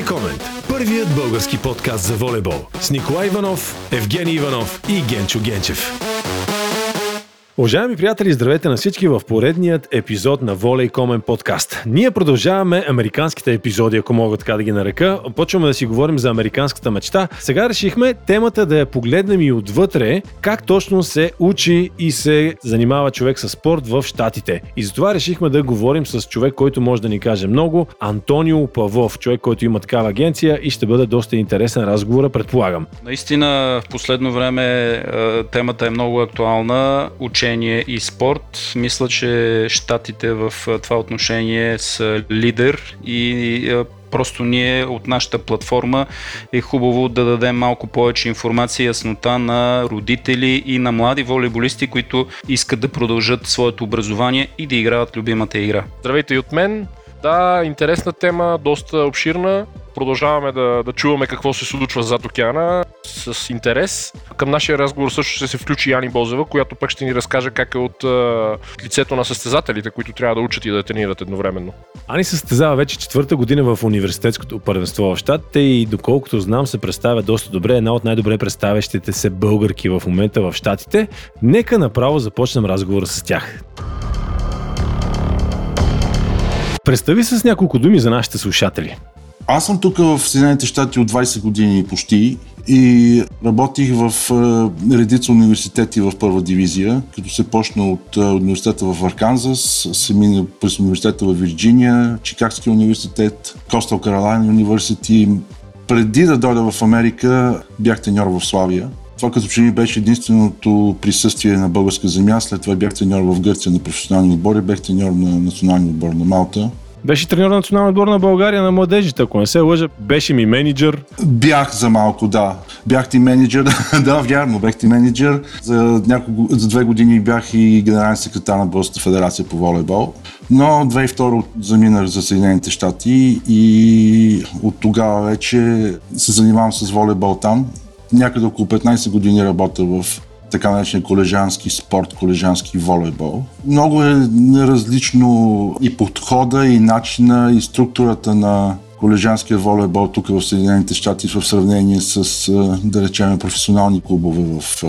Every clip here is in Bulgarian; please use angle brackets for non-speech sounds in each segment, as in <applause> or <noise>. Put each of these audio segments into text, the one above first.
Волей Комент. Първият български подкаст за волейбол. С Николай Иванов, Евгений Иванов и Генчо Генчев. Уважаеми приятели, здравейте на всички в поредният епизод на Волей Комен подкаст. Ние продължаваме американските епизоди, ако мога така да ги нарека. Почваме да си говорим за американската мечта. Сега решихме темата да я погледнем и отвътре, как точно се учи и се занимава човек с спорт в Штатите. И затова решихме да говорим с човек, който може да ни каже много, Антонио Павлов, човек, който има такава агенция и ще бъде доста интересен разговор, предполагам. Наистина, в последно време е, темата е много актуална. Учение обучение и спорт. Мисля, че щатите в това отношение са лидер и просто ние от нашата платформа е хубаво да дадем малко повече информация и яснота на родители и на млади волейболисти, които искат да продължат своето образование и да играят любимата игра. Здравейте и от мен. Да, интересна тема, доста обширна. Продължаваме да, да чуваме какво се случва зад океана с интерес. Към нашия разговор също ще се включи Яни Бозева, която пък ще ни разкаже как е от а, лицето на състезателите, които трябва да учат и да тренират едновременно. Ани състезава вече четвърта година в университетското първенство в щатите и доколкото знам се представя доста добре, една от най-добре представящите се българки в момента в щатите. Нека направо започнем разговора с тях. Представи с няколко думи за нашите слушатели. Аз съм тук в Съединените щати от 20 години почти и работих в редица университети в първа дивизия, като се почна от университета в Арканзас, се мина през университета в Вирджиния, Чикагския университет, Костел Каролайн университи. Преди да дойда в Америка, бях треньор в Славия. Това като че ми беше единственото присъствие на българска земя. След това бях треньор в Гърция на професионални отбори, бях треньор на националния отбор на Малта. Беше треньор на националния отбор на България на младежите, ако не се лъжа. Беше ми менеджер. Бях за малко, да. Бях ти менеджер. <laughs> да, вярно, бях ти менеджер. За, няколко, за две години бях и генерален секретар на Българската федерация по волейбол. Но 2002 заминах за Съединените щати и от тогава вече се занимавам с волейбол там. Някъде около 15 години работя в така наречен колежански спорт, колежански волейбол. Много е различно и подхода, и начина, и структурата на колежанския волейбол тук в Съединените щати в сравнение с, да речем, професионални клубове в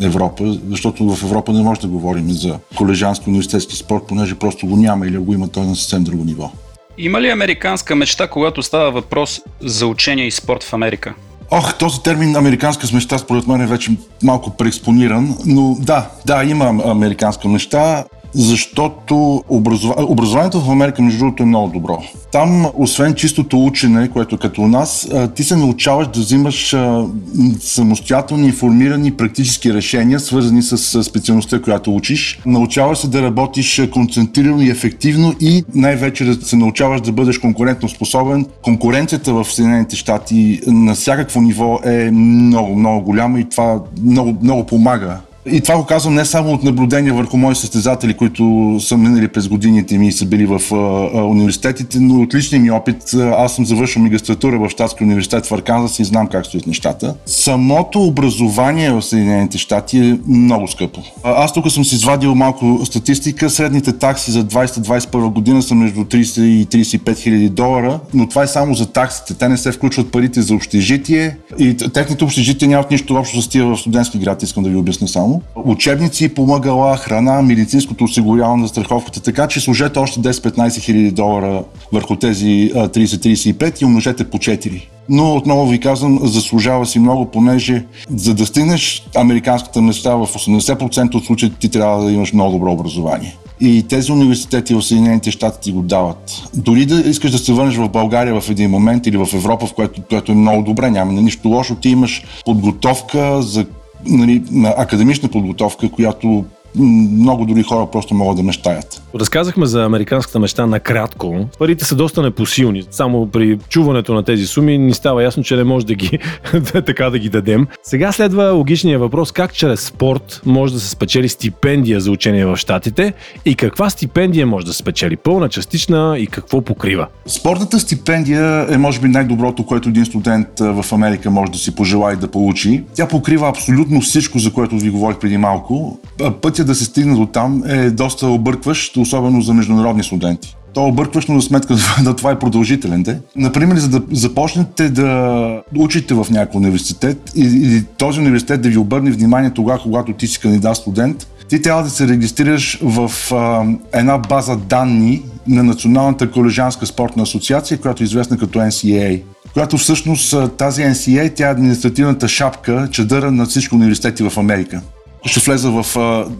Европа, защото в Европа не може да говорим за колежански университетски спорт, понеже просто го няма или го има той на съвсем друго ниво. Има ли американска мечта, когато става въпрос за учение и спорт в Америка? Ох, този термин американска смеща според мен е вече малко преекспониран, но да, да, има американска мечта защото образова... образованието в Америка, между другото, е много добро. Там, освен чистото учене, което е като у нас, ти се научаваш да взимаш самостоятелни, информирани практически решения, свързани с специалността, която учиш. Научаваш се да работиш концентрирано и ефективно и най-вече да се научаваш да бъдеш конкурентно способен. Конкуренцията в Съединените щати на всякакво ниво е много, много голяма и това много, много помага и това го казвам не само от наблюдения върху мои състезатели, които са минали през годините ми и са били в а, а, университетите, но от личния ми опит. Аз съм завършил магистратура в Штатския университет в Арканзас и знам как стоят нещата. Самото образование в Съединените щати е много скъпо. Аз тук съм си извадил малко статистика. Средните такси за 2021 година са между 30 и 35 хиляди долара, но това е само за таксите. Те не се включват парите за общежитие и техните общежития нямат нищо общо с тия в студентски град, искам да ви обясня само учебници, помагала, храна, медицинското осигуряване на страховката, така че сложете още 10-15 хиляди долара върху тези 30-35 и умножете по 4 но отново ви казвам, заслужава си много, понеже за да стигнеш американската мечта в 80% от случаите ти трябва да имаш много добро образование. И тези университети в Съединените щати ти го дават. Дори да искаш да се върнеш в България в един момент или в Европа, в което, което е много добре, няма нищо лошо, ти имаш подготовка за нали, академична подготовка, която много дори хора просто могат да мечтаят. Разказахме за американската мечта накратко. Парите са доста непосилни. Само при чуването на тези суми ни става ясно, че не може да ги <laughs> така да ги дадем. Сега следва логичния въпрос как чрез спорт може да се спечели стипендия за учение в Штатите и каква стипендия може да се спечели? Пълна, частична и какво покрива? Спортната стипендия е може би най-доброто, което един студент в Америка може да си пожелае да получи. Тя покрива абсолютно всичко, за което ви говорих преди малко. Пътя да се стигне до там е доста объркващ, особено за международни студенти. То е объркващо на сметка <laughs> да това е продължителен. Де. Например, за да започнете да учите в някой университет или този университет да ви обърне внимание тогава, когато ти си кандидат студент, ти трябва да се регистрираш в а, една база данни на Националната колежанска спортна асоциация, която е известна като NCAA която всъщност тази NCA, тя е административната шапка, чадъра на всички университети в Америка. Ще влеза в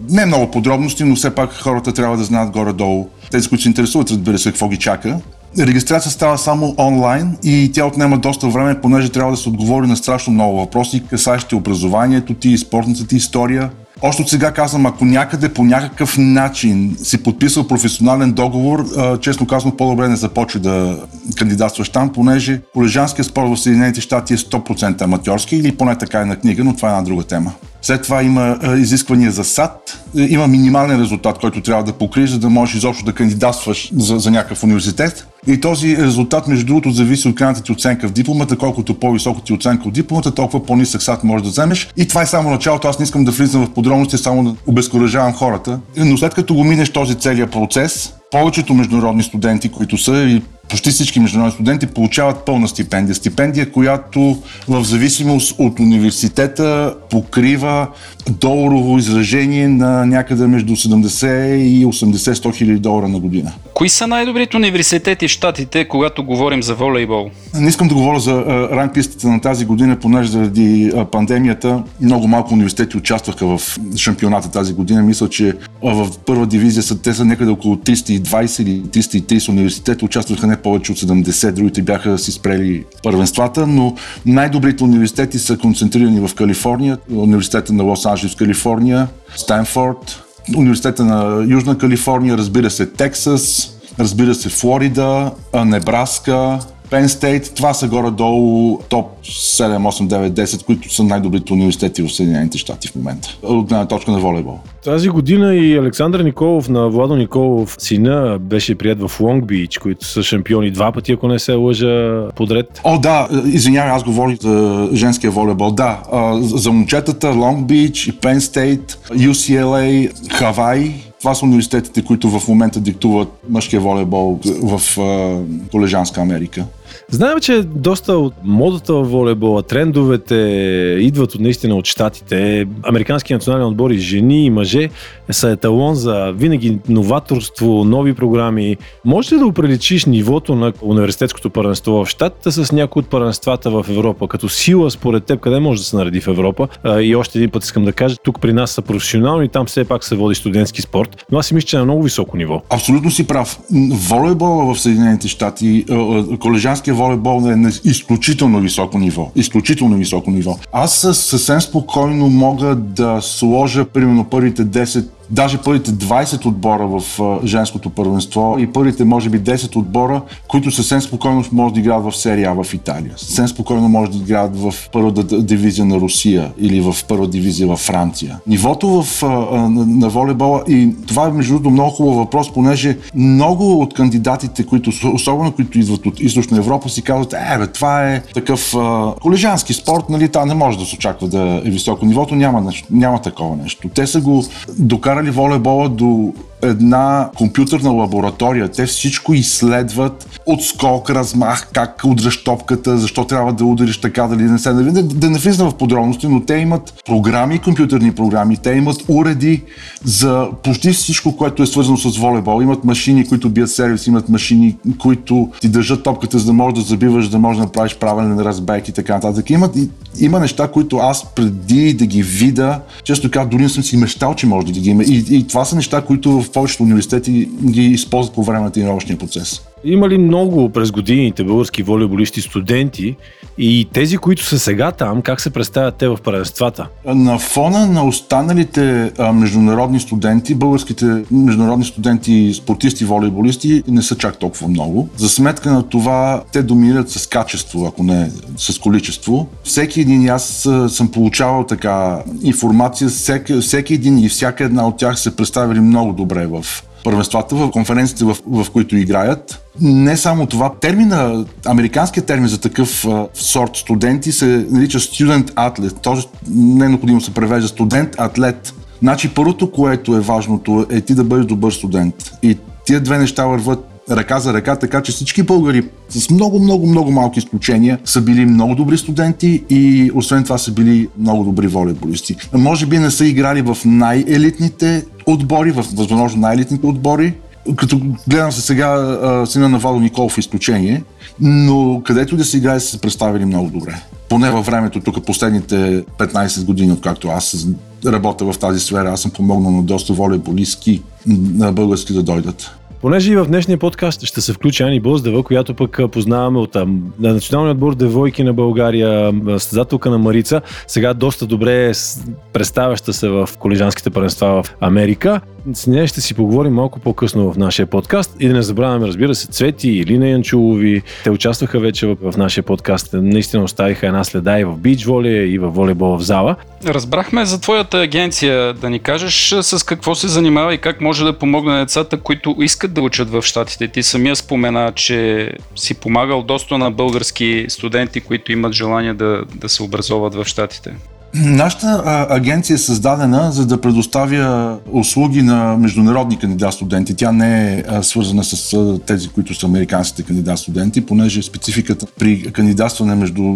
не много подробности, но все пак хората трябва да знаят горе-долу. Тези, които се интересуват, разбира се, какво ги чака. Регистрация става само онлайн и тя отнема доста време, понеже трябва да се отговори на страшно много въпроси, касащи образованието ти спортната ти история. Още от сега казвам, ако някъде по някакъв начин си подписал професионален договор, честно казвам, по-добре не започва да кандидатстваш там, понеже колежанския спорт в Съединените щати е 100% аматьорски или поне така е на книга, но това е една друга тема. След това има е, изисквания за САД, е, има минимален резултат, който трябва да покриеш, за да можеш изобщо да кандидатстваш за, за някакъв университет. И този резултат, между другото, зависи от крайната ти оценка в дипломата. Колкото по-висока ти оценка от дипломата, толкова по-нисък САД можеш да вземеш. И това е само началото. Аз не искам да влизам в подробности, само да обезкуражавам хората. Но след като го минеш този целият процес, повечето международни студенти, които са и почти всички международни студенти получават пълна стипендия. Стипендия, която в зависимост от университета покрива доларово изражение на някъде между 70 и 80-100 хиляди долара на година. Кои са най-добрите университети в Штатите, когато говорим за волейбол? Не искам да говоря за ранглистата на тази година, понеже заради пандемията много малко университети участваха в шампионата тази година. Мисля, че в първа дивизия са, те са някъде около 320 или 330 университета, участваха не повече от 70, другите бяха си спрели първенствата, но най-добрите университети са концентрирани в Калифорния, университета на Лос Анджелес в Калифорния, Стенфорд, университета на Южна Калифорния, разбира се, Тексас, разбира се, Флорида, Небраска, Penn State, това са горе-долу топ 7, 8, 9, 10, които са най-добрите университети в Съединените щати в момента. От гледна точка на волейбол. Тази година и Александър Николов на Владо Николов сина беше прият в Лонг Бич, които са шампиони два пъти, ако не се лъжа подред. О, да, извинявай, аз говорих за женския волейбол. Да, за момчетата Лонг Бич, Penn State, UCLA, Хавай, това са университетите, които в момента диктуват мъжкия волейбол в колежанска Америка. Знаем, че доста от модата в волейбола, трендовете идват от, наистина от щатите. Американски национален отбор и жени и мъже са еталон за винаги новаторство, нови програми. Може ли да оприличиш нивото на университетското първенство в щатите с някои от първенствата в Европа? Като сила, според теб, къде може да се нареди в Европа? И още един път искам да кажа, тук при нас са професионални, там все пак се води студентски спорт, но аз си мисля, че е на много високо ниво. Абсолютно си прав. Волейбола в Съединените щати, колежанския волейбол е на изключително високо ниво. Изключително високо ниво. Аз съвсем спокойно мога да сложа примерно първите 10 даже първите 20 отбора в женското първенство и първите, може би, 10 отбора, които съвсем спокойно може да играят в серия в Италия. Съвсем спокойно може да играят в първата дивизия на Русия или в първа дивизия в Франция. Нивото в, на, на волейбола и това е между другото много хубав въпрос, понеже много от кандидатите, които, особено които идват от Източна Европа, си казват, е, бе, това е такъв а, колежански спорт, нали, та не може да се очаква да е високо нивото, няма, няма такова нещо. Те са го докарали докарали волейбола до една компютърна лаборатория. Те всичко изследват от скок, размах, как удряш топката, защо трябва да удариш така, дали не се. Да, да не влизам в подробности, но те имат програми, компютърни програми, те имат уреди за почти всичко, което е свързано с волейбол. Имат машини, които бият сервис, имат машини, които ти държат топката, за да можеш да забиваш, да можеш да направиш правилен разбек и така нататък. Имат, и, има неща, които аз преди да ги видя, често казвам, дори не съм си мечтал, че може да ги има. И, и това са неща, които в повечето университети ги използват по време на тренировъчния процес. Има ли много през годините български волейболисти, студенти и тези, които са сега там, как се представят те в първенствата? На фона на останалите а, международни студенти, българските международни студенти, спортисти, волейболисти не са чак толкова много. За сметка на това те доминират с качество, ако не с количество. Всеки един, аз съм получавал така информация, всеки, всеки един и всяка една от тях се представили много добре в първенствата, в конференциите, в, в които играят. Не само това, термина, американският термин за такъв сорт студенти се нарича student athlete, т.е. не е необходимо се превежда студент-атлет. Значи първото, което е важното е ти да бъдеш добър студент. И тия две неща върват ръка за ръка, така че всички българи с много, много, много малки изключения са били много добри студенти и освен това са били много добри волейболисти. Може би не са играли в най-елитните отбори, в възможно най-елитните отбори, като гледам се сега сина на Вало Николов изключение, но където да се играе са се представили много добре. Поне във времето, тук последните 15 години, откакто аз работя в тази сфера, аз съм помогнал на доста волейболистки на български да дойдат. Понеже и в днешния подкаст ще се включи Ани Боздева, която пък познаваме от на националния отбор Девойки на България, състезателка на Марица, сега доста добре представяща се в колежанските паренства в Америка. С нея ще си поговорим малко по-късно в нашия подкаст и да не забравяме, разбира се, Цвети и Лина Янчулови. Те участваха вече в, нашия подкаст. Наистина оставиха една следа и в бич волея, и в волейбол в зала. Разбрахме за твоята агенция. Да ни кажеш с какво се занимава и как може да помогне на децата, които искат да учат в Штатите. Ти самия спомена, че си помагал доста на български студенти, които имат желание да, да се образоват в Штатите. Нашата а, агенция е създадена за да предоставя услуги на международни кандидат студенти. Тя не е а, свързана с а, тези, които са американските кандидат студенти, понеже спецификата при кандидатстване между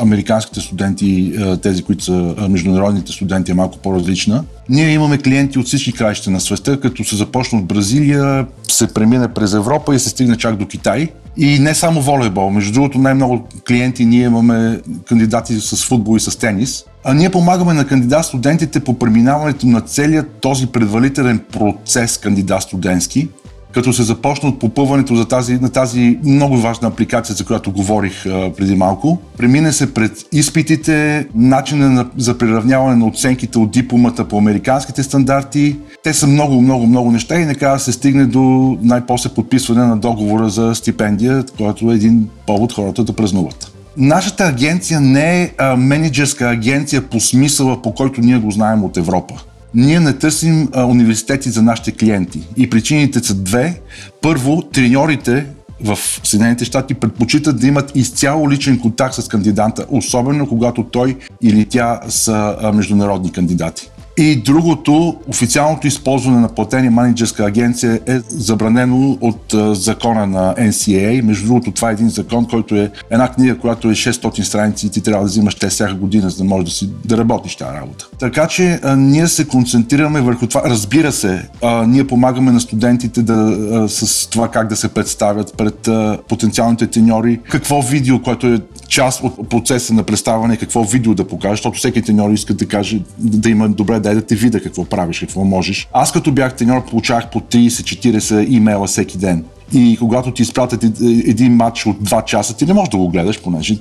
американските студенти и тези, които са международните студенти е малко по-различна. Ние имаме клиенти от всички краища на света, като се започна от Бразилия, се премине през Европа и се стигне чак до Китай. И не само волейбол. Между другото, най-много клиенти ние имаме кандидати с футбол и с тенис. А ние помагаме на кандидат студентите по преминаването на целият този предварителен процес кандидат студентски, като се започна от попълването за тази, на тази много важна апликация, за която говорих а, преди малко. Премине се пред изпитите, начина на, за приравняване на оценките от дипломата по американските стандарти. Те са много, много, много неща и накрая се стигне до най-после подписване на договора за стипендия, който е един повод хората да празнуват. Нашата агенция не е а, менеджерска агенция по смисъла, по който ние го знаем от Европа. Ние не търсим а, университети за нашите клиенти. И причините са две. Първо, треньорите в Съединените щати предпочитат да имат изцяло личен контакт с кандидата, особено когато той или тя са международни кандидати. И другото, официалното използване на платени менеджерска агенция е забранено от закона на NCAA. Между другото, това е един закон, който е една книга, която е 600 страници и ти трябва да взимаш те всяка година, за да можеш да, си, да работиш тази работа. Така че а, ние се концентрираме върху това. Разбира се, а, ние помагаме на студентите да, а, с това как да се представят пред а, потенциалните треньори, какво видео, което е част от процеса на представяне, какво видео да покаже, защото всеки треньор иска да каже, да има добре дай да те видя какво правиш, какво можеш. Аз като бях треньор получавах по 30-40 имейла всеки ден. И когато ти изпратят един матч от 2 часа, ти не можеш да го гледаш, понеже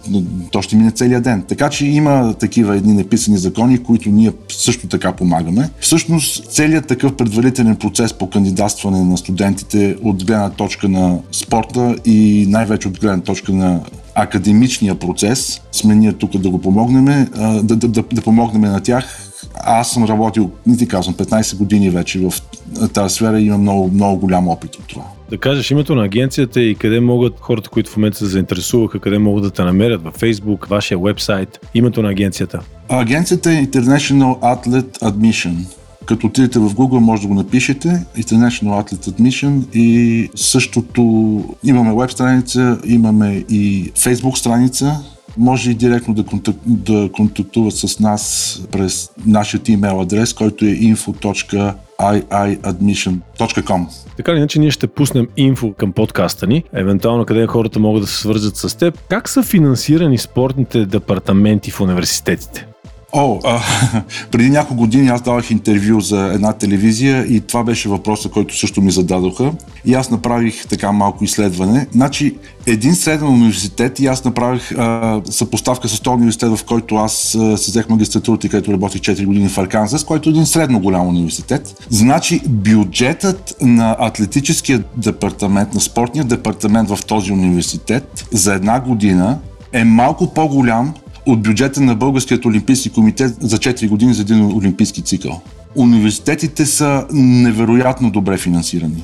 то ще мине целият ден. Така че има такива едни неписани закони, които ние също така помагаме. Всъщност, целият такъв предварителен процес по кандидатстване на студентите от гледна точка на спорта и най-вече от гледна точка на академичния процес, сме ние тук да го помогнем, да, да, да, да помогнем на тях аз съм работил, не ти казвам, 15 години вече в тази сфера и имам много, много голям опит от това. Да кажеш името на агенцията и къде могат хората, които в момента се заинтересуваха, къде могат да те намерят във Facebook, вашия вебсайт, името на агенцията? Агенцията е International Athlete Admission. Като отидете в Google, може да го напишете International Athlete Admission и същото имаме веб страница, имаме и Facebook страница, може и директно да, контак, да контактуват с нас през нашия имейл адрес, който е info.iiadmission.com. Така или иначе ние ще пуснем инфо към подкаста ни, евентуално къде хората могат да се свързат с теб. Как са финансирани спортните департаменти в университетите? О, а, <laughs> преди няколко години аз давах интервю за една телевизия и това беше въпроса, който също ми зададоха. И аз направих така малко изследване. Значи, един среден университет и аз направих а, съпоставка с този университет, в който аз а, взех магистратурата и където работих 4 години в Арканзас, който е един средно голям университет. Значи, бюджетът на атлетическия департамент, на спортния департамент в този университет за една година е малко по-голям от бюджета на Българският олимпийски комитет за 4 години за един олимпийски цикъл. Университетите са невероятно добре финансирани.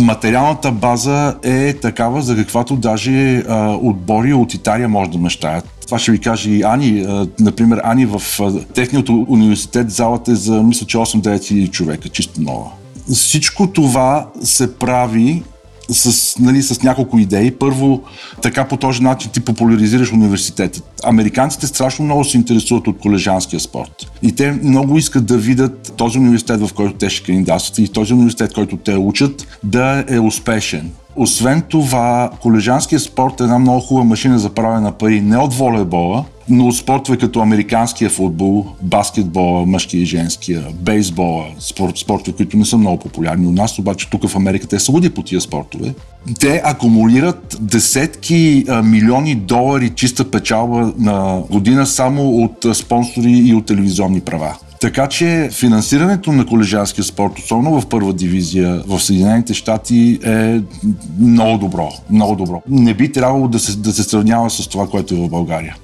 Материалната база е такава, за каквато даже а, отбори от Италия може да мечтаят. Това ще ви каже и Ани. А, например, Ани в а, техният университет залата е за, мисля, че 8-9 човека, чисто нова. Всичко това се прави с, нали, с няколко идеи. Първо, така по този начин ти популяризираш университета. Американците страшно много се интересуват от колежанския спорт. И те много искат да видят този университет, в който те ще кандидатстват и този университет, който те учат, да е успешен. Освен това, колежанския спорт е една много хубава машина за правене на пари не от волейбола, но спортове като американския футбол, баскетбола, мъжкия и женския, бейсбола, спорт, спортове, които не са много популярни у нас, обаче тук в Америка те са луди по тия спортове. Те акумулират десетки а, милиони долари чиста печалба на година само от спонсори и от телевизионни права. Така че финансирането на колежанския спорт, особено в първа дивизия в Съединените щати е много добро. Много добро. Не би трябвало да се, да се сравнява с това, което е в България.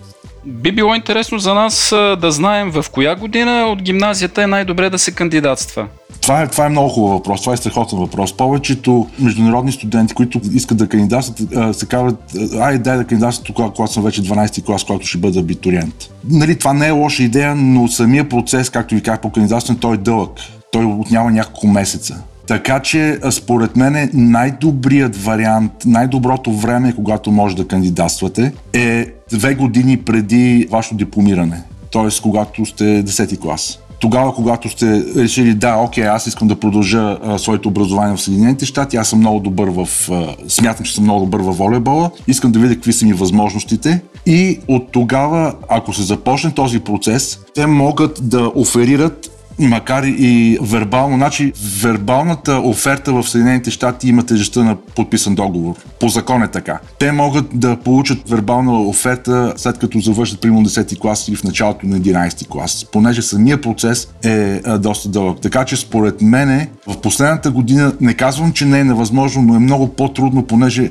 Би било интересно за нас да знаем в коя година от гимназията е най-добре да се кандидатства. Това е, това е много хубав въпрос, това е страхотен въпрос. Повечето международни студенти, които искат да кандидатстват, се казват, ай, дай да кандидатстват тогава, когато съм вече 12 клас, когато ще бъда абитуриент. Нали, това не е лоша идея, но самия процес, както ви казах по кандидатстване, той е дълъг. Той отнява няколко месеца. Така че, според мен, най-добрият вариант, най-доброто време, когато може да кандидатствате, е две години преди вашето дипломиране. Тоест, когато сте 10 клас тогава, когато сте решили, да, окей, аз искам да продължа а, своето образование в Съединените щати, аз съм много добър в, а, смятам, че съм много добър в волейбола, искам да видя какви са ми възможностите и от тогава, ако се започне този процес, те могат да оферират макар и вербално. Значи, вербалната оферта в Съединените щати има тежестта на подписан договор. По закон е така. Те могат да получат вербална оферта след като завършат примерно 10 клас или в началото на 11 клас, понеже самия процес е доста дълъг. Така че според мене в последната година не казвам, че не е невъзможно, но е много по-трудно, понеже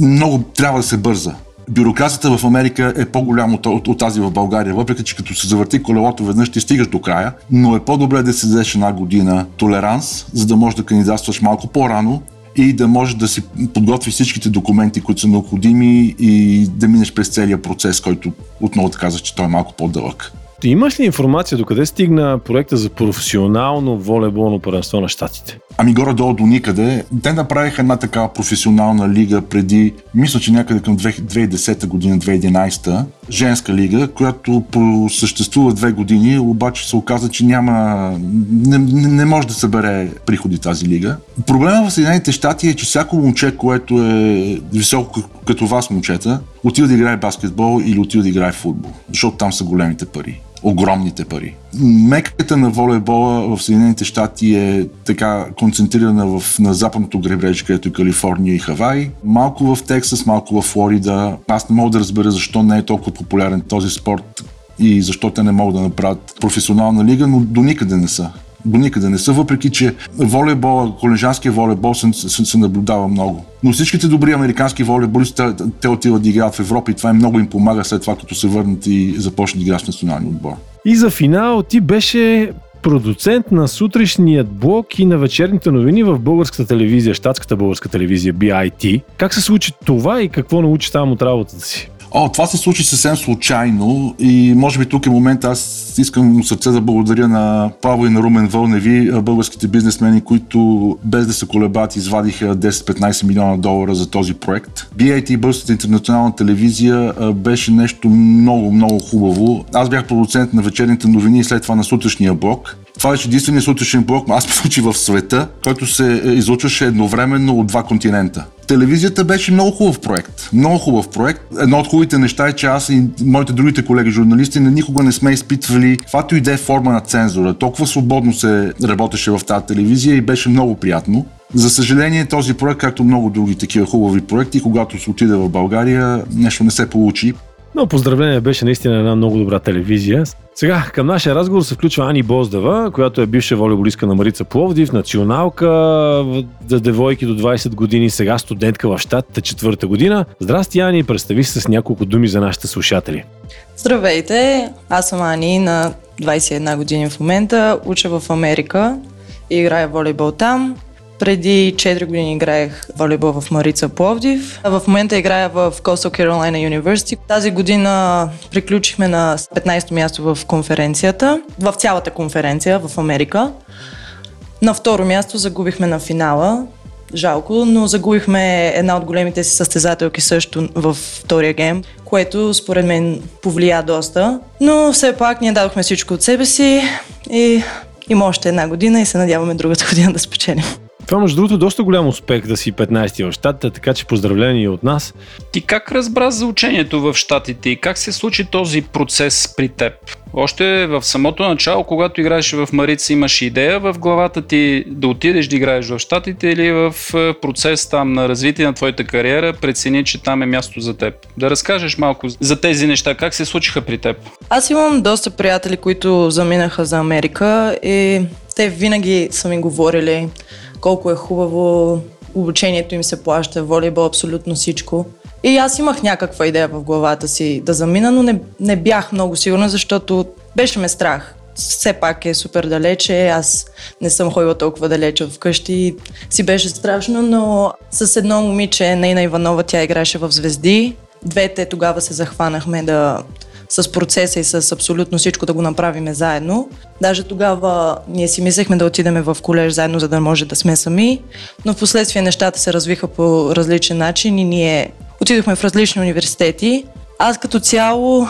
много трябва да се бърза бюрокрацията в Америка е по-голяма от, от, от тази в България, въпреки че като се завърти колелото веднъж ти стигаш до края, но е по-добре да се дадеш една година толеранс, за да можеш да кандидатстваш малко по-рано и да можеш да си подготвиш всичките документи, които са необходими и да минеш през целия процес, който отново да казах, че той е малко по-дълъг. Ти имаш ли информация докъде стигна проекта за професионално волейболно първенство на щатите? Ами горе-долу до никъде. Те направиха една такава професионална лига преди, мисля, че някъде към 2010 година, 2011, женска лига, която съществува две години, обаче се оказа, че няма, не, не, не може да събере приходи тази лига. Проблема в Съединените щати е, че всяко момче, което е високо като вас момчета, отива да играе баскетбол или отива да играе футбол, защото там са големите пари огромните пари. Меката на волейбола в Съединените щати е така концентрирана в, на западното крайбрежие, където е Калифорния и Хавай. Малко в Тексас, малко в Флорида. Аз не мога да разбера защо не е толкова популярен този спорт и защо те не могат да направят професионална лига, но до никъде не са до никъде не са, въпреки че волейбола, колежанския волейбол се, се, се наблюдава много. Но всичките добри американски волейболисти, те отиват да играят в Европа и това им много им помага след това, като се върнат и започнат да играят в националния отбор. И за финал ти беше продуцент на сутрешният блок и на вечерните новини в българската телевизия, щатската българска телевизия BIT. Как се случи това и какво научи там от работата си? О, това се случи съвсем случайно и може би тук е момент аз искам сърце да благодаря на Павло и на Румен Вълневи, българските бизнесмени, които без да се колебат извадиха 10-15 милиона долара за този проект. BIT, Българската интернационална телевизия, беше нещо много, много хубаво. Аз бях продуцент на вечерните новини и след това на сутрешния блок. Това беше единствения сутрешен блок, аз получи в света, който се е, излучваше едновременно от два континента. Телевизията беше много хубав проект. Много хубав проект. Едно от хубавите неща е, че аз и моите другите колеги журналисти никога не сме изпитвали каквато и да е форма на цензура. Толкова свободно се работеше в тази телевизия и беше много приятно. За съжаление, този проект, както много други такива хубави проекти, когато се отиде в България, нещо не се получи. Но поздравление беше наистина една много добра телевизия. Сега към нашия разговор се включва Ани Боздава, която е бивша волейболистка на Марица Пловдив, националка за девойки до 20 години, сега студентка в щатата четвърта година. Здрасти, Ани, представи се с няколко думи за нашите слушатели. Здравейте, аз съм Ани, на 21 години в момента, уча в Америка играя волейбол там. Преди 4 години играех волейбол в Марица Пловдив. В момента играя в Coastal Carolina University. Тази година приключихме на 15-то място в конференцията, в цялата конференция в Америка. На второ място загубихме на финала, жалко, но загубихме една от големите си състезателки също във втория гейм, което според мен повлия доста. Но все пак ние дадохме всичко от себе си и има още една година и се надяваме другата <laughs> година да спечелим. Това, между другото, доста голям успех да си 15-ти в щатите, така че поздравления от нас. Ти как разбра за учението в щатите и как се случи този процес при теб? Още в самото начало, когато играеш в Марица, имаш идея в главата ти да отидеш да играеш в щатите или в е, процес там на развитие на твоята кариера прецени, че там е място за теб? Да разкажеш малко за тези неща, как се случиха при теб? Аз имам доста приятели, които заминаха за Америка и те винаги са ми говорили колко е хубаво, обучението им се плаща, волейбол, абсолютно всичко. И аз имах някаква идея в главата си да замина, но не, не бях много сигурна, защото беше ме страх. Все пак е супер далече, аз не съм ходила толкова далече вкъщи, си беше страшно, но с едно момиче, Нейна Иванова, тя играше в Звезди. Двете тогава се захванахме да с процеса и с абсолютно всичко да го направиме заедно. Даже тогава ние си мислехме да отидем в колеж заедно, за да може да сме сами, но в последствие нещата се развиха по различен начин и ние отидохме в различни университети. Аз като цяло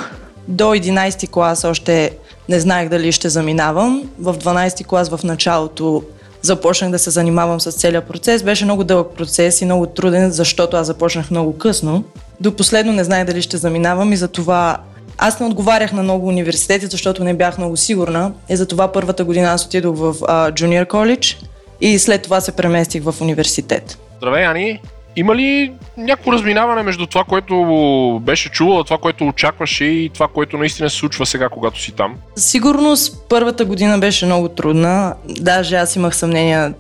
до 11 клас още не знаех дали ще заминавам. В 12 клас в началото започнах да се занимавам с целият процес. Беше много дълъг процес и много труден, защото аз започнах много късно. До последно не знаех дали ще заминавам и затова аз не отговарях на много университети, защото не бях много сигурна. И затова първата година аз отидох в Junior College и след това се преместих в университет. Здравей, Ани! Има ли някакво разминаване между това, което беше чувала, това, което очакваше и това, което наистина се случва сега, когато си там? Сигурност първата година беше много трудна. Даже аз имах съмнения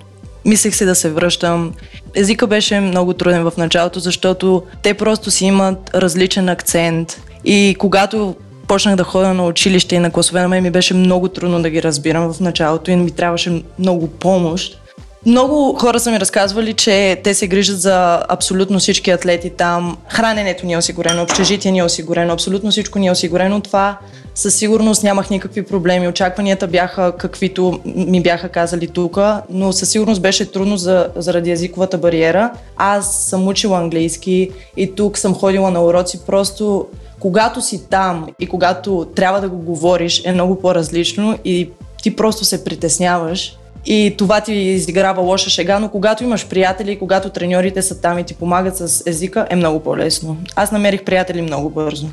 мислех се да се връщам. Езика беше много труден в началото, защото те просто си имат различен акцент. И когато почнах да ходя на училище и на класове, на мен ми беше много трудно да ги разбирам в началото и ми трябваше много помощ. Много хора са ми разказвали, че те се грижат за абсолютно всички атлети там. Храненето ни е осигурено, общежитие ни е осигурено, абсолютно всичко ни е осигурено. Това със сигурност нямах никакви проблеми. Очакванията бяха каквито ми бяха казали тук, но със сигурност беше трудно за, заради езиковата бариера. Аз съм учила английски и тук съм ходила на уроци. Просто когато си там и когато трябва да го говориш е много по-различно и ти просто се притесняваш и това ти изиграва лоша шега, но когато имаш приятели, когато треньорите са там и ти помагат с езика, е много по-лесно. Аз намерих приятели много бързо.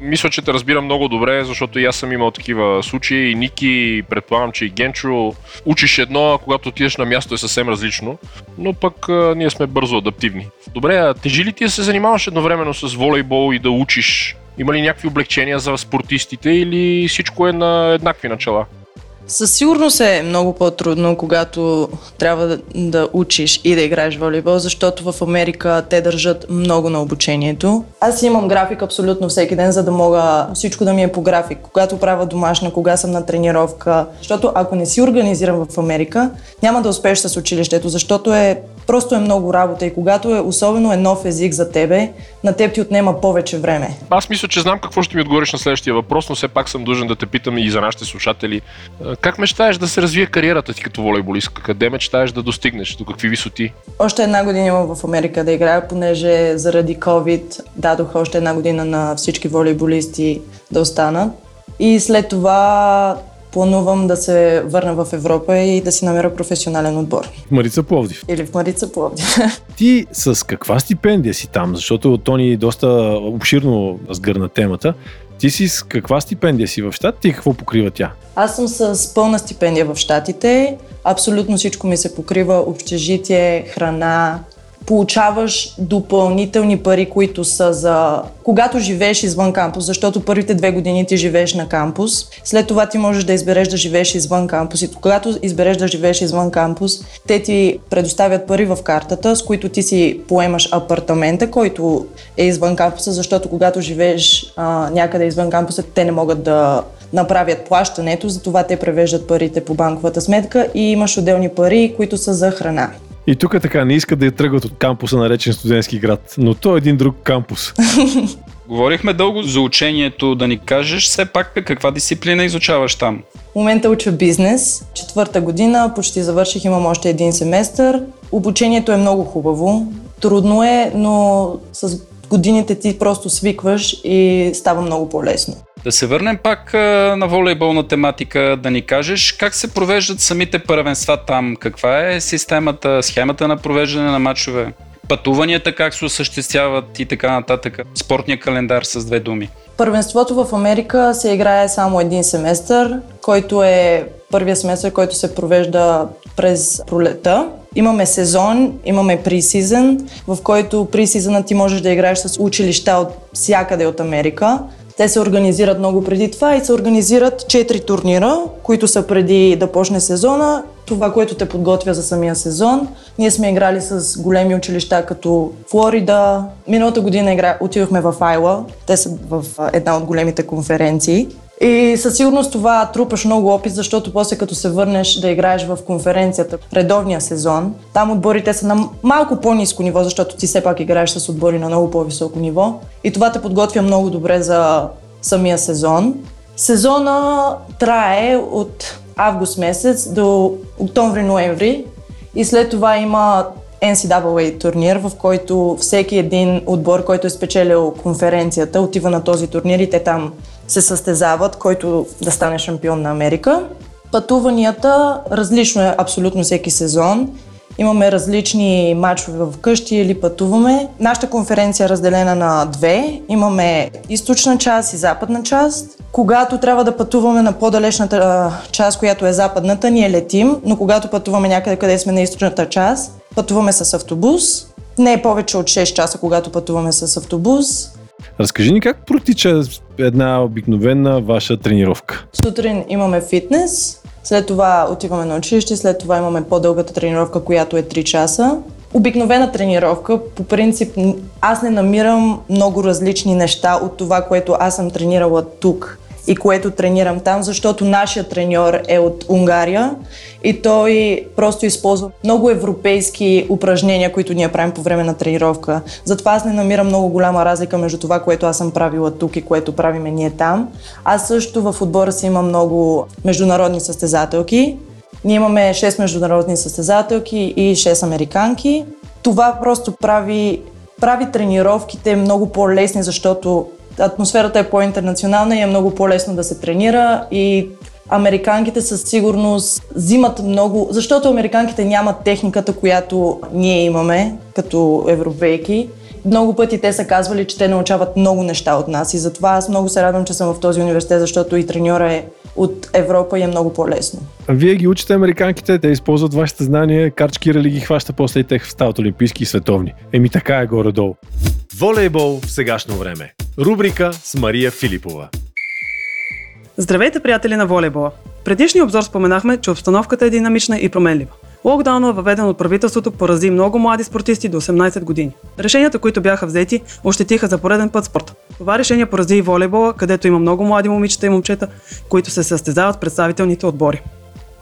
Мисля, че те разбирам много добре, защото и аз съм имал такива случаи. И Ники, предполагам, че и Генчо учиш едно, а когато отидеш на място е съвсем различно. Но пък ние сме бързо адаптивни. Добре, а тежи ли ти се занимаваш едновременно с волейбол и да учиш? Има ли някакви облегчения за спортистите или всичко е на еднакви начала? Със сигурност е много по-трудно, когато трябва да, учиш и да играеш волейбол, защото в Америка те държат много на обучението. Аз имам график абсолютно всеки ден, за да мога всичко да ми е по график. Когато правя домашна, кога съм на тренировка. Защото ако не си организирам в Америка, няма да успееш с училището, защото е Просто е много работа и когато е особено е нов език за тебе, на теб ти отнема повече време. Аз мисля, че знам какво ще ми отговориш на следващия въпрос, но все пак съм дължен да те питам и за нашите слушатели. Как мечтаеш да се развие кариерата ти като волейболистка? Къде мечтаеш да достигнеш? До какви висоти? Още една година имам в Америка да играя, понеже заради COVID дадоха още една година на всички волейболисти да останат. И след това планувам да се върна в Европа и да си намеря професионален отбор. В Марица Пловдив. Или в Марица Пловдив. <laughs> Ти с каква стипендия си там? Защото Тони доста обширно сгърна темата. Ти си с каква стипендия си в щатите и какво покрива тя? Аз съм с пълна стипендия в щатите. Абсолютно всичко ми се покрива. Общежитие, храна, получаваш допълнителни пари, които са за когато живееш извън кампус, защото първите две години ти живееш на кампус, след това ти можеш да избереш да живееш извън кампус и когато избереш да живееш извън кампус, те ти предоставят пари в картата, с които ти си поемаш апартамента, който е извън кампуса, защото когато живееш а, някъде извън кампуса, те не могат да направят плащането, затова те превеждат парите по банковата сметка и имаш отделни пари, които са за храна. И тук е така, не искат да я тръгват от кампуса, наречен студентски град, но то е един друг кампус. <laughs> Говорихме дълго за учението, да ни кажеш все пак каква дисциплина изучаваш там. В момента уча бизнес. Четвърта година, почти завърших, имам още един семестър. Обучението е много хубаво. Трудно е, но с годините ти просто свикваш и става много по-лесно. Да се върнем пак на волейболна тематика, да ни кажеш как се провеждат самите първенства там, каква е системата, схемата на провеждане на матчове, пътуванията как се осъществяват и така нататък, спортния календар с две думи. Първенството в Америка се играе само един семестър, който е първия семестър, който се провежда през пролета. Имаме сезон, имаме пресизън, в който пресизъна ти можеш да играеш с училища от всякъде от Америка. Те се организират много преди това и се организират 4 турнира, които са преди да почне сезона. Това, което те подготвя за самия сезон. Ние сме играли с големи училища като Флорида. Миналата година игра... отидохме в Айла. Те са в една от големите конференции. И със сигурност това трупаш много опит, защото после като се върнеш да играеш в конференцията, редовния сезон, там отборите са на малко по-низко ниво, защото ти все пак играеш с отбори на много по-високо ниво. И това те подготвя много добре за самия сезон. Сезона трае от август месец до октомври-ноември и след това има NCAA турнир, в който всеки един отбор, който е спечелил конференцията, отива на този турнир и те там се състезават, който да стане шампион на Америка. Пътуванията различно е абсолютно всеки сезон. Имаме различни матчове в къщи или пътуваме. Нашата конференция е разделена на две. Имаме източна част и западна част. Когато трябва да пътуваме на по-далечната част, която е западната, ние летим, но когато пътуваме някъде, къде сме на източната част, пътуваме с автобус. Не е повече от 6 часа, когато пътуваме с автобус. Разкажи ни как протича една обикновена ваша тренировка? Сутрин имаме фитнес, след това отиваме на училище, след това имаме по-дългата тренировка, която е 3 часа. Обикновена тренировка, по принцип, аз не намирам много различни неща от това, което аз съм тренирала тук и което тренирам там, защото нашия треньор е от Унгария и той просто използва много европейски упражнения, които ние правим по време на тренировка. Затова аз не намирам много голяма разлика между това, което аз съм правила тук и което правиме ние там. Аз също в отбора си имам много международни състезателки. Ние имаме 6 международни състезателки и 6 американки. Това просто прави, прави тренировките много по-лесни, защото атмосферата е по-интернационална и е много по-лесно да се тренира и Американките със сигурност взимат много, защото американките нямат техниката, която ние имаме като европейки. Много пъти те са казвали, че те научават много неща от нас и затова аз много се радвам, че съм в този университет, защото и треньора е от Европа и е много по-лесно. Вие ги учите американките, те използват вашите знания, карчкира ги хваща после и те стават олимпийски и световни. Еми така е горе-долу. Волейбол в сегашно време. Рубрика с Мария Филипова. Здравейте, приятели на волейбола! Предишния обзор споменахме, че обстановката е динамична и променлива. Локдаунът въведен от правителството порази много млади спортисти до 18 години. Решенията, които бяха взети, ощетиха за пореден път спорта. Това решение порази и волейбола, където има много млади момичета и момчета, които се състезават в представителните отбори.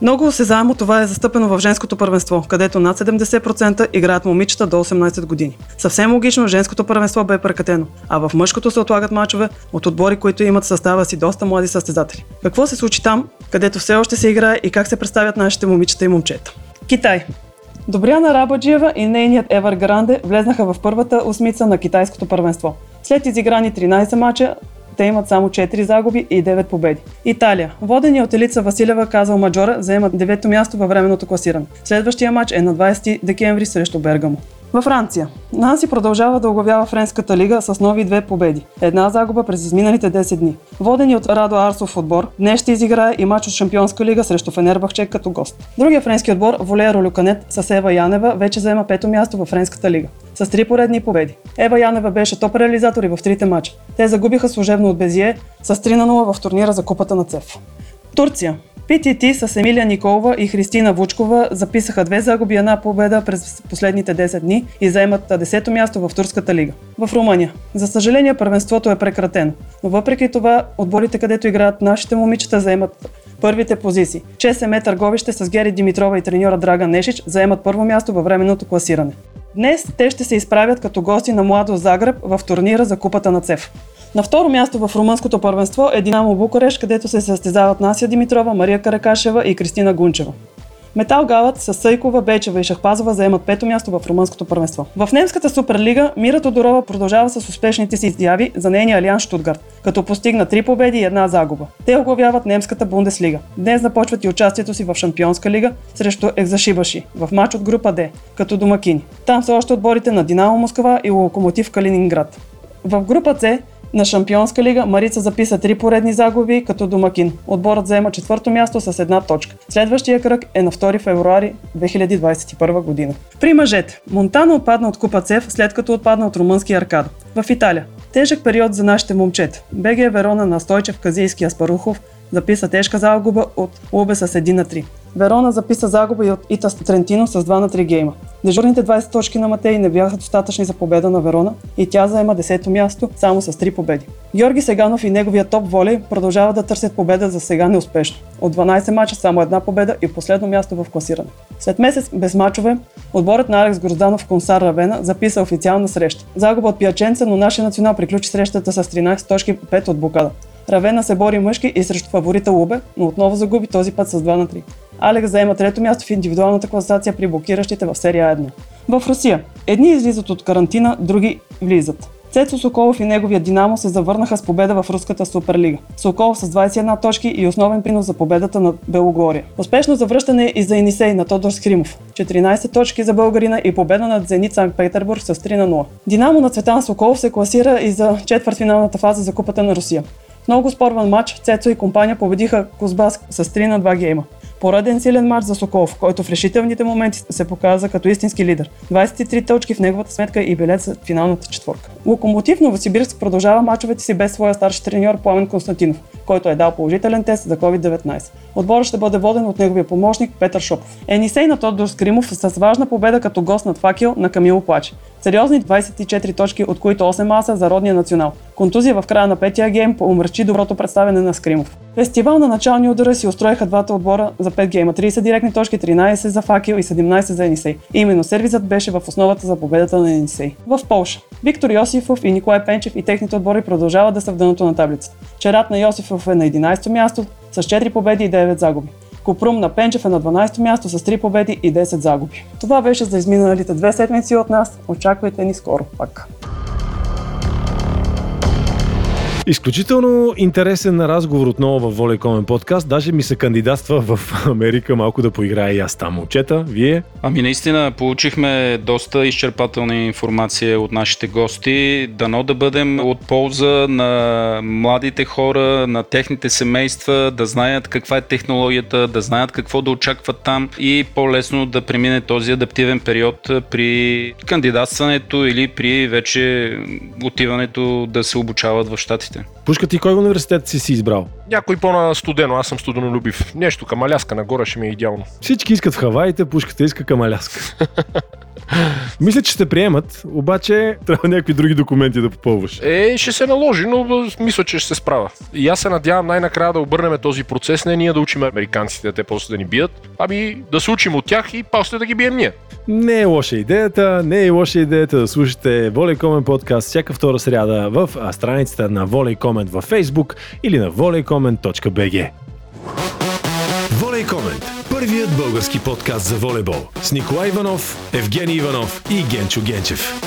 Много осезаемо това е застъпено в женското първенство, където над 70% играят момичета до 18 години. Съвсем логично женското първенство бе прекратено, а в мъжкото се отлагат мачове от отбори, които имат състава си доста млади състезатели. Какво се случи там, където все още се играе и как се представят нашите момичета и момчета? Китай. Добряна Рабаджиева и нейният Евар Гранде влезнаха в първата осмица на китайското първенство. След изиграни 13 мача, те имат само 4 загуби и 9 победи. Италия. Водени от Елица Василева казал Маджора заемат 9-то място във временното класиране. Следващия матч е на 20 декември срещу Бергамо. Във Франция. Нанси продължава да оглавява Френската лига с нови две победи. Една загуба през изминалите 10 дни. Водени от Радо Арсов отбор, днес ще изиграе и матч от Шампионска лига срещу Фенербахче като гост. Другия френски отбор, Волея Люканет с Ева Янева, вече заема пето място във Френската лига. С три поредни победи. Ева Янева беше топ реализатор и в трите матча. Те загубиха служебно от Безие с 3 на 0 в турнира за Купата на ЦЕФ. Турция. PTT с Емилия Николова и Христина Вучкова записаха две загуби една победа през последните 10 дни и заемат 10-то място в Турската лига. В Румъния. За съжаление първенството е прекратено, но въпреки това отборите, където играят нашите момичета, заемат първите позиции. ЧСМ Търговище с Гери Димитрова и треньора Драга Нешич заемат първо място във временното класиране. Днес те ще се изправят като гости на Младо Загреб в турнира за Купата на ЦЕФ. На второ място в румънското първенство е Динамо Букурещ, където се състезават Насия Димитрова, Мария Каракашева и Кристина Гунчева. Метал Галът с Съйкова, Бечева и Шахпазова заемат пето място в румънското първенство. В немската суперлига Мира Тодорова продължава с успешните си изяви за нейния Алиан Штутгарт, като постигна три победи и една загуба. Те оглавяват немската Бундеслига. Днес започват и участието си в Шампионска лига срещу Екзашибаши в матч от група Д, като домакини. Там са още отборите на Динамо Москва и Локомотив Калининград. В група С на Шампионска лига Марица записа три поредни загуби като домакин. Отборът заема четвърто място с една точка. Следващия кръг е на 2 февруари 2021 година. При мъжете. Монтана отпадна от Купа Цев, след като отпадна от румънския аркада. В Италия. Тежък период за нашите момчета. БГ Верона на Стойчев Казийски Аспарухов записа тежка загуба от Лубе с 1 на 3. Верона записа загуба и от Итас Трентино с 2 на 3 гейма. Дежурните 20 точки на Матей не бяха достатъчни за победа на Верона и тя заема 10-то място само с 3 победи. Георги Сеганов и неговия топ волей продължават да търсят победа за сега неуспешно. От 12 мача само една победа и последно място в класиране. След месец без мачове, отборът на Алекс Грозданов Консар Равена записа официална среща. Загуба от Пияченца, но нашия национал приключи срещата с 13 точки 5 от блокада. Равена се бори мъжки и срещу фаворита Лубе, но отново загуби този път с 2 на 3. Алекс заема трето място в индивидуалната класация при блокиращите в серия 1. В Русия. Едни излизат от карантина, други влизат. Цецо Соколов и неговия Динамо се завърнаха с победа в Руската Суперлига. Соколов с 21 точки и основен принос за победата на Белогория. Успешно завръщане и за Енисей на Тодор Скримов. 14 точки за българина и победа над Зенит Санкт Петербург с 3 на 0. Динамо на Цветан Соколов се класира и за четвъртфиналната фаза за Купата на Русия. Много спорван матч, Цецо и компания победиха Кузбаск с 3 на 2 гейма. Пореден силен матч за Соколов, който в решителните моменти се показа като истински лидер. 23 точки в неговата сметка и билет за финалната четворка. Локомотив Новосибирск продължава мачовете си без своя старши треньор Пламен Константинов, който е дал положителен тест за COVID-19. Отборът ще бъде воден от неговия помощник Петър Шопов. Енисей на Тодор Скримов с важна победа като гост над факел на Камило Плаче. Сериозни 24 точки, от които 8 маса за родния национал. Контузия в края на петия гейм умрачи доброто представяне на Скримов. Фестивал на начални удара си устроиха двата отбора за 5 гейма. 30 директни точки, 13 за Факел и 17 за Енисей. И именно сервизът беше в основата за победата на Енисей. В Полша. Виктор Йосифов и Николай Пенчев и техните отбори продължават да са в дъното на таблицата. Черат на Йосифов е на 11 място с 4 победи и 9 загуби. Купрум на Пенчев е на 12 място с 3 победи и 10 загуби. Това беше за изминалите две седмици от нас. Очаквайте ни скоро пак. Изключително интересен разговор отново в Волейкомен подкаст. Даже ми се кандидатства в <laughs> Америка малко да поиграя и аз там. Момчета, вие? Ами наистина получихме доста изчерпателна информация от нашите гости. Дано да бъдем от полза на младите хора, на техните семейства, да знаят каква е технологията, да знаят какво да очакват там и по-лесно да премине този адаптивен период при кандидатстването или при вече отиването да се обучават в щатите. Пушка ти кой университет си си избрал? Някой по-на студено, аз съм студенолюбив. Нещо към Аляска нагоре ще ми е идеално. Всички искат в Хаваите, пушката иска към Аляска. <laughs> Мисля, че ще приемат, обаче трябва някакви други документи да попълваш. Е, ще се наложи, но мисля, че ще се справя. И аз се надявам най-накрая да обърнем този процес, не ние да учим американците, те после да ни бият, ами да се учим от тях и после да ги бием ние. Не е лоша идеята, не е лоша идеята да слушате Волейкомен подкаст всяка втора сряда в страницата на Волейкомен във Facebook или на volleycomment.bg. Волейкомент – първият български подкаст за волейбол с Николай Иванов, Евгений Иванов и Генчо Генчев.